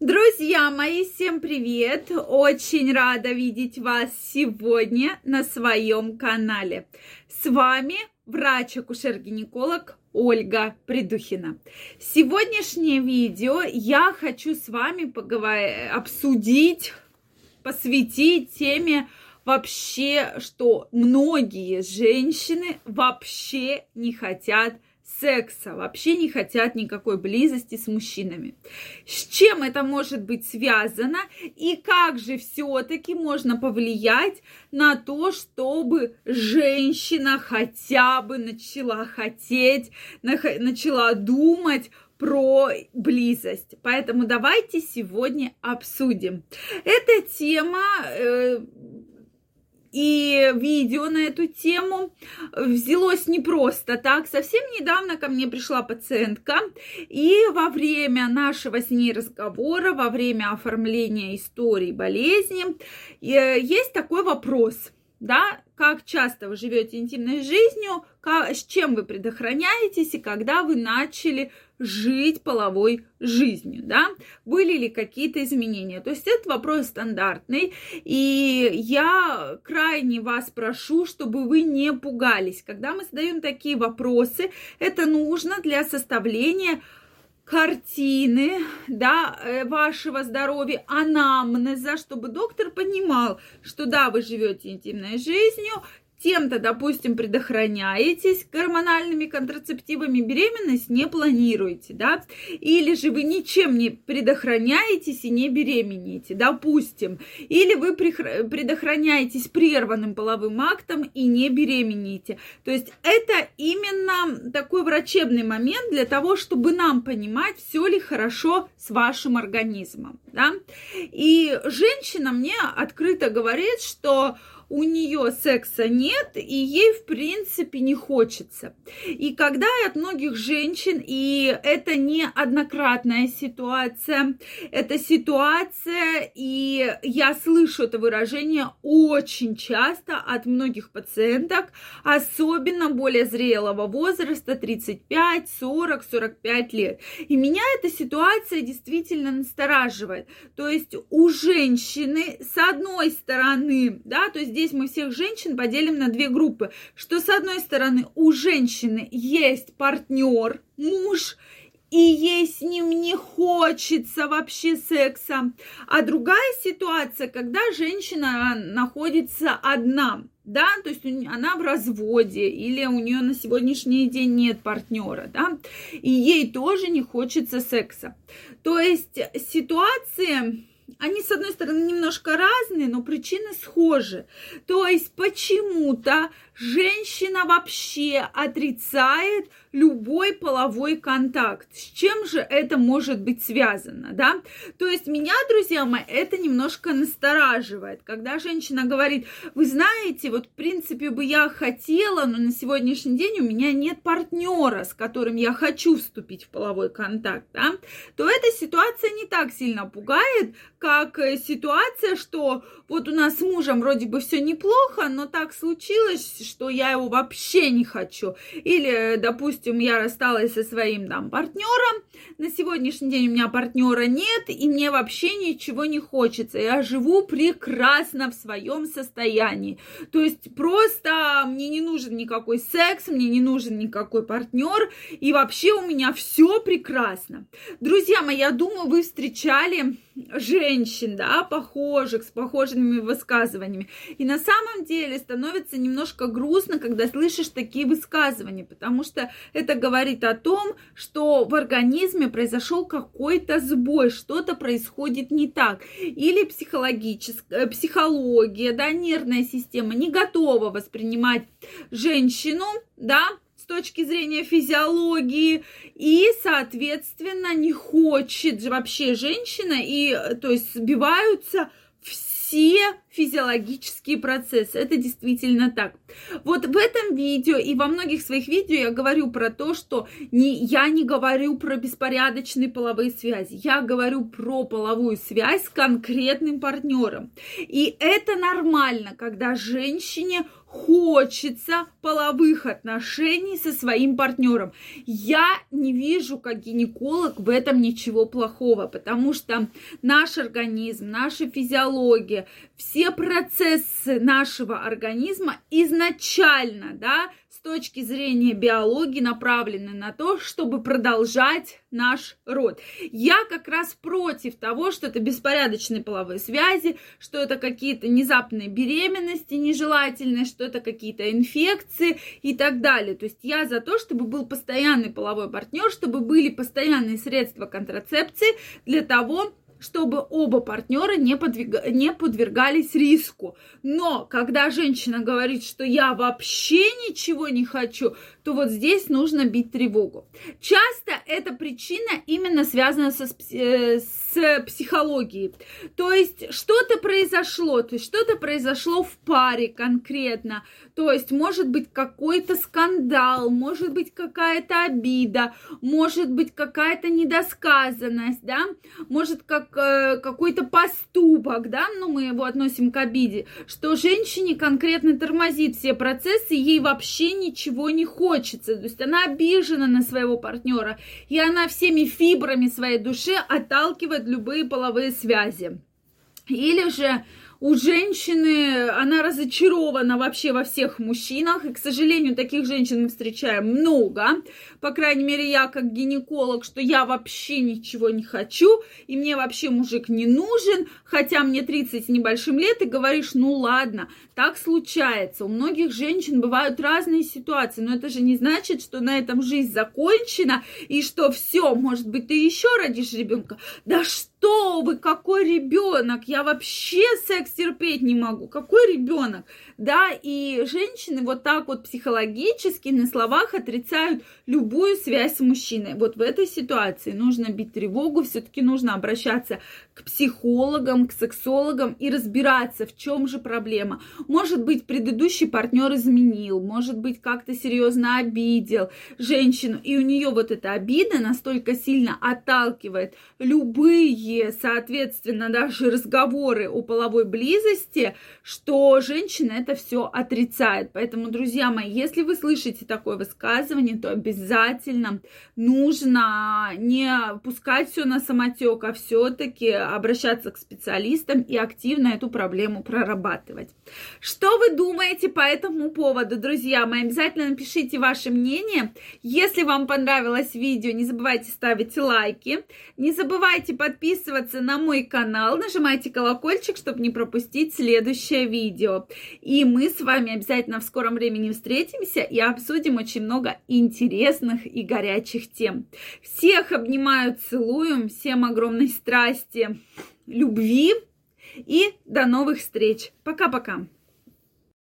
Друзья мои, всем привет! Очень рада видеть вас сегодня на своем канале. С вами врач-акушер-гинеколог Ольга Придухина. Сегодняшнее видео я хочу с вами поговорить, обсудить, посвятить теме вообще, что многие женщины вообще не хотят секса, вообще не хотят никакой близости с мужчинами. С чем это может быть связано и как же все-таки можно повлиять на то, чтобы женщина хотя бы начала хотеть, начала думать про близость. Поэтому давайте сегодня обсудим. Эта тема э, и видео на эту тему взялось не просто так. Совсем недавно ко мне пришла пациентка, и во время нашего с ней разговора, во время оформления истории болезни, э, есть такой вопрос – да, как часто вы живете интимной жизнью, как, с чем вы предохраняетесь и когда вы начали жить половой жизнью, да, были ли какие-то изменения. То есть этот вопрос стандартный, и я крайне вас прошу, чтобы вы не пугались. Когда мы задаем такие вопросы, это нужно для составления картины, да, э, вашего здоровья, анамнеза, чтобы доктор понимал, что да, вы живете интимной жизнью, тем-то, допустим, предохраняетесь гормональными контрацептивами, беременность не планируете, да, или же вы ничем не предохраняетесь и не беременеете, допустим, или вы предохраняетесь прерванным половым актом и не беременеете. То есть это именно такой врачебный момент для того, чтобы нам понимать, все ли хорошо с вашим организмом, да. И женщина мне открыто говорит, что у нее секса нет, и ей, в принципе, не хочется. И когда от многих женщин, и это не однократная ситуация, это ситуация, и я слышу это выражение очень часто от многих пациенток, особенно более зрелого возраста, 35, 40, 45 лет. И меня эта ситуация действительно настораживает. То есть у женщины, с одной стороны, да, то есть здесь мы всех женщин поделим на две группы. Что с одной стороны у женщины есть партнер, муж, и ей с ним не хочется вообще секса. А другая ситуация, когда женщина находится одна, да, то есть она в разводе или у нее на сегодняшний день нет партнера, да, и ей тоже не хочется секса. То есть ситуации они, с одной стороны, немножко разные, но причины схожи. То есть почему-то женщина вообще отрицает любой половой контакт. С чем же это может быть связано, да? То есть меня, друзья мои, это немножко настораживает, когда женщина говорит, вы знаете, вот в принципе бы я хотела, но на сегодняшний день у меня нет партнера, с которым я хочу вступить в половой контакт, да? То эта ситуация не так сильно пугает, как э, ситуация, что вот у нас с мужем вроде бы все неплохо, но так случилось, что я его вообще не хочу. Или, допустим, я рассталась со своим там партнером, на сегодняшний день у меня партнера нет, и мне вообще ничего не хочется. Я живу прекрасно в своем состоянии. То есть просто мне не нужен никакой секс, мне не нужен никакой партнер, и вообще у меня все прекрасно. Друзья мои, я думаю, вы встречали женщин, да, похожих, с похожими высказываниями. И на самом деле становится немножко грустно, когда слышишь такие высказывания, потому что это говорит о том, что в организме произошел какой-то сбой, что-то происходит не так. Или психологическая, психология, да, нервная система не готова воспринимать женщину, да, точки зрения физиологии, и, соответственно, не хочет вообще женщина, и, то есть, сбиваются все физиологические процессы. Это действительно так. Вот в этом видео и во многих своих видео я говорю про то, что не, я не говорю про беспорядочные половые связи. Я говорю про половую связь с конкретным партнером. И это нормально, когда женщине хочется половых отношений со своим партнером. Я не вижу, как гинеколог, в этом ничего плохого, потому что наш организм, наша физиология, все процессы нашего организма изначально, да, точки зрения биологии направлены на то, чтобы продолжать наш род. Я как раз против того, что это беспорядочные половые связи, что это какие-то внезапные беременности нежелательные, что это какие-то инфекции и так далее. То есть я за то, чтобы был постоянный половой партнер, чтобы были постоянные средства контрацепции для того, чтобы оба партнера не, подвиг... не подвергались риску. Но когда женщина говорит, что я вообще ничего не хочу, то вот здесь нужно бить тревогу. Часто эта причина именно связана со, э, с психологией. То есть что-то произошло, то есть что-то произошло в паре конкретно. То есть может быть какой-то скандал, может быть какая-то обида, может быть какая-то недосказанность, да, может как э, какой-то поступок, да, ну мы его относим к обиде, что женщине конкретно тормозит все процессы, ей вообще ничего не хочется, то есть она обижена на своего партнера, и она всеми фибрами своей души отталкивает любые половые связи. Или же у женщины, она разочарована вообще во всех мужчинах, и, к сожалению, таких женщин мы встречаем много, по крайней мере, я как гинеколог, что я вообще ничего не хочу, и мне вообще мужик не нужен, хотя мне 30 небольшим лет, и говоришь, ну ладно, так случается. У многих женщин бывают разные ситуации, но это же не значит, что на этом жизнь закончена, и что все, может быть, ты еще родишь ребенка. Да что вы, какой ребенок? Я вообще секс терпеть не могу. Какой ребенок? Да, и женщины вот так вот психологически на словах отрицают любую связь с мужчиной. Вот в этой ситуации нужно бить тревогу, все-таки нужно обращаться к психологам, к сексологам и разбираться, в чем же проблема. Может быть, предыдущий партнер изменил, может быть, как-то серьезно обидел женщину, и у нее вот эта обида настолько сильно отталкивает любые, соответственно, даже разговоры о половой близости, что женщина это все отрицает. Поэтому, друзья мои, если вы слышите такое высказывание, то обязательно нужно не пускать все на самотек, а все-таки обращаться к специалистам и активно эту проблему прорабатывать. Что вы думаете по этому поводу, друзья мои? Обязательно напишите ваше мнение. Если вам понравилось видео, не забывайте ставить лайки. Не забывайте подписываться на мой канал, нажимайте колокольчик, чтобы не пропустить следующее видео. И мы с вами обязательно в скором времени встретимся и обсудим очень много интересных и горячих тем. Всех обнимаю, целую, всем огромной страсти, любви и до новых встреч. Пока-пока.